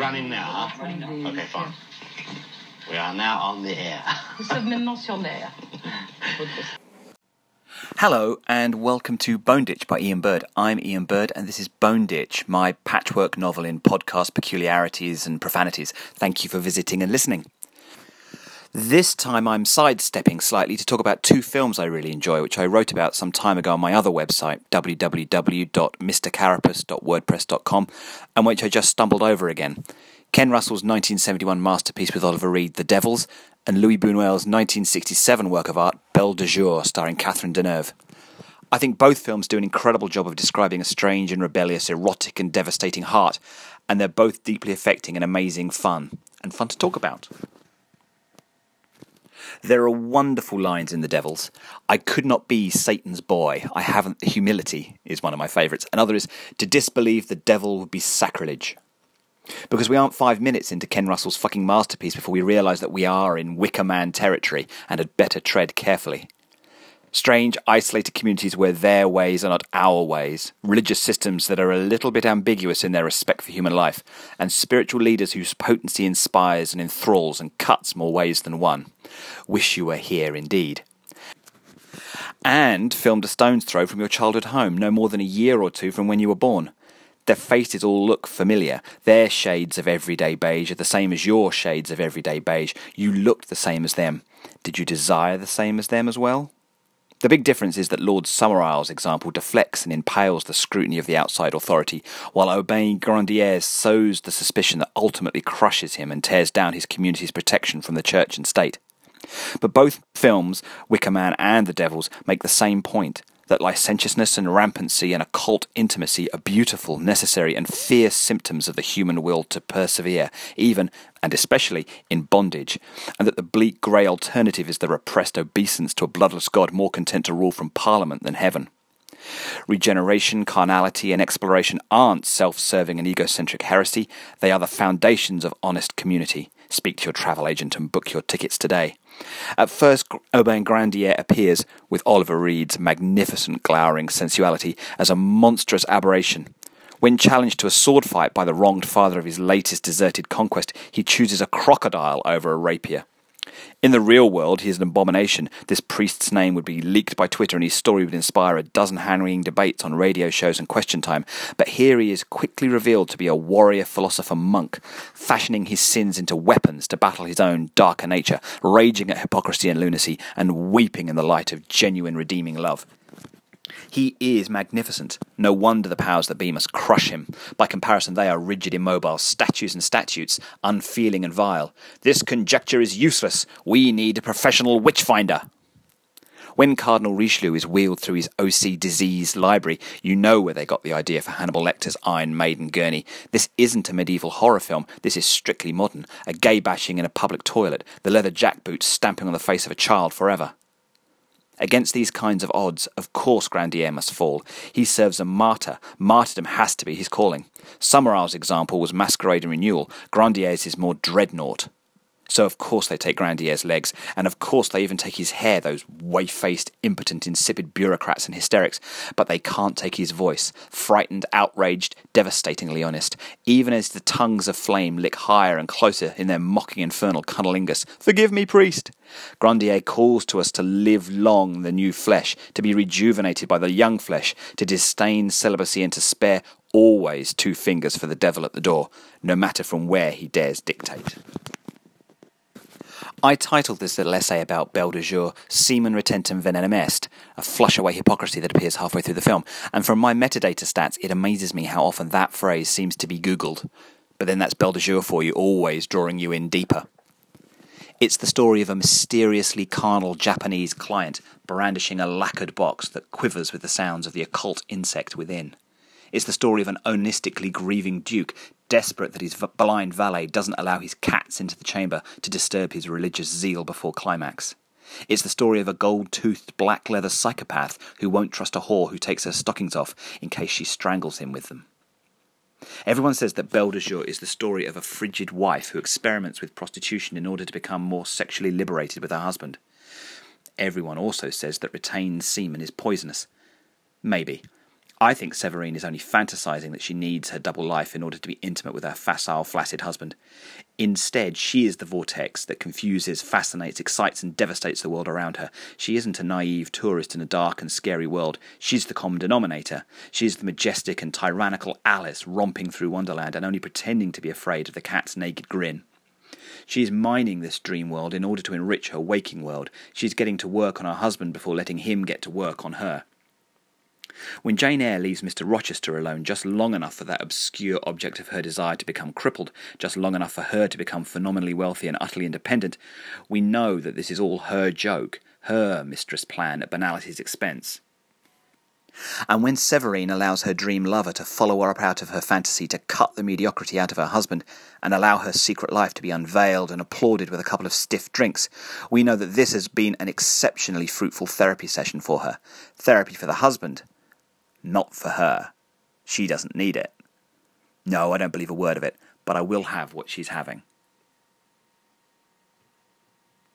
running now, huh? Okay, fine. We are now on the air. Nous sommes maintenant sur l'air. Hello and welcome to Bone Ditch by Ian Bird. I'm Ian Bird and this is Bone Ditch, my patchwork novel in podcast peculiarities and profanities. Thank you for visiting and listening. This time I'm sidestepping slightly to talk about two films I really enjoy, which I wrote about some time ago on my other website, www.mrcarapace.wordpress.com, and which I just stumbled over again. Ken Russell's 1971 masterpiece with Oliver Reed, The Devils, and Luis Buñuel's 1967 work of art, Belle de Jour, starring Catherine Deneuve. I think both films do an incredible job of describing a strange and rebellious, erotic and devastating heart, and they're both deeply affecting and amazing fun, and fun to talk about. There are wonderful lines in The Devils. I could not be Satan's boy. I haven't. The humility is one of my favourites. Another is to disbelieve the devil would be sacrilege. Because we aren't five minutes into Ken Russell's fucking masterpiece before we realise that we are in Wicker Man territory and had better tread carefully. Strange, isolated communities where their ways are not our ways, religious systems that are a little bit ambiguous in their respect for human life, and spiritual leaders whose potency inspires and enthralls and cuts more ways than one. Wish you were here indeed. And filmed a stone's throw from your childhood home, no more than a year or two from when you were born. Their faces all look familiar. Their shades of everyday beige are the same as your shades of everyday beige. You looked the same as them. Did you desire the same as them as well? The big difference is that Lord Summerisle's example deflects and impales the scrutiny of the outside authority, while Urbain Grandier's sows the suspicion that ultimately crushes him and tears down his community's protection from the church and state. But both films, Wicker Man and The Devils, make the same point that licentiousness and rampancy and occult intimacy are beautiful, necessary, and fierce symptoms of the human will to persevere, even and especially in bondage, and that the bleak grey alternative is the repressed obeisance to a bloodless God more content to rule from Parliament than heaven. Regeneration, carnality, and exploration aren't self serving and egocentric heresy, they are the foundations of honest community. Speak to your travel agent and book your tickets today. At first, Urbain Grandier appears, with Oliver Reed's magnificent glowering sensuality, as a monstrous aberration. When challenged to a sword fight by the wronged father of his latest deserted conquest, he chooses a crocodile over a rapier. In the real world, he is an abomination. This priest's name would be leaked by Twitter and his story would inspire a dozen harrowing debates on radio shows and question time. But here he is quickly revealed to be a warrior philosopher monk, fashioning his sins into weapons to battle his own darker nature, raging at hypocrisy and lunacy, and weeping in the light of genuine redeeming love. He is magnificent. No wonder the powers that be must crush him. By comparison, they are rigid, immobile, statues and statutes, unfeeling and vile. This conjecture is useless. We need a professional witch finder. When Cardinal Richelieu is wheeled through his OC disease library, you know where they got the idea for Hannibal Lecter's Iron Maiden gurney. This isn't a medieval horror film, this is strictly modern. A gay bashing in a public toilet, the leather jackboots stamping on the face of a child forever. Against these kinds of odds, of course Grandier must fall. He serves a martyr. Martyrdom has to be his calling. Summerisle's example was Masquerade and Renewal. Grandier's is more dreadnought. So of course they take Grandier's legs, and of course they even take his hair, those waif-faced, impotent, insipid bureaucrats and hysterics. But they can't take his voice, frightened, outraged, devastatingly honest. Even as the tongues of flame lick higher and closer in their mocking infernal cunnilingus. Forgive me, priest! Grandier calls to us to live long the new flesh, to be rejuvenated by the young flesh, to disdain celibacy and to spare always two fingers for the devil at the door, no matter from where he dares dictate. I titled this little essay about Belle de Jour Semen Retentum Venenum Est, a flush away hypocrisy that appears halfway through the film, and from my metadata stats, it amazes me how often that phrase seems to be Googled. But then that's Belle de Jour for you, always drawing you in deeper. It's the story of a mysteriously carnal Japanese client brandishing a lacquered box that quivers with the sounds of the occult insect within. It's the story of an onistically grieving duke, desperate that his blind valet doesn't allow his cats into the chamber to disturb his religious zeal before climax. It's the story of a gold toothed black leather psychopath who won't trust a whore who takes her stockings off in case she strangles him with them. Everyone says that Belle de Jour is the story of a frigid wife who experiments with prostitution in order to become more sexually liberated with her husband. Everyone also says that retained semen is poisonous. Maybe. I think Severine is only fantasizing that she needs her double life in order to be intimate with her facile, flaccid husband. Instead, she is the vortex that confuses, fascinates, excites, and devastates the world around her. She isn't a naive tourist in a dark and scary world. She's the common denominator. She's the majestic and tyrannical Alice romping through Wonderland and only pretending to be afraid of the cat's naked grin. She is mining this dream world in order to enrich her waking world. She is getting to work on her husband before letting him get to work on her. When Jane Eyre leaves Mr. Rochester alone just long enough for that obscure object of her desire to become crippled, just long enough for her to become phenomenally wealthy and utterly independent, we know that this is all her joke, her mistress plan at banality's expense. And when Severine allows her dream lover to follow her up out of her fantasy to cut the mediocrity out of her husband and allow her secret life to be unveiled and applauded with a couple of stiff drinks, we know that this has been an exceptionally fruitful therapy session for her. Therapy for the husband, not for her. She doesn't need it. No, I don't believe a word of it, but I will have what she's having.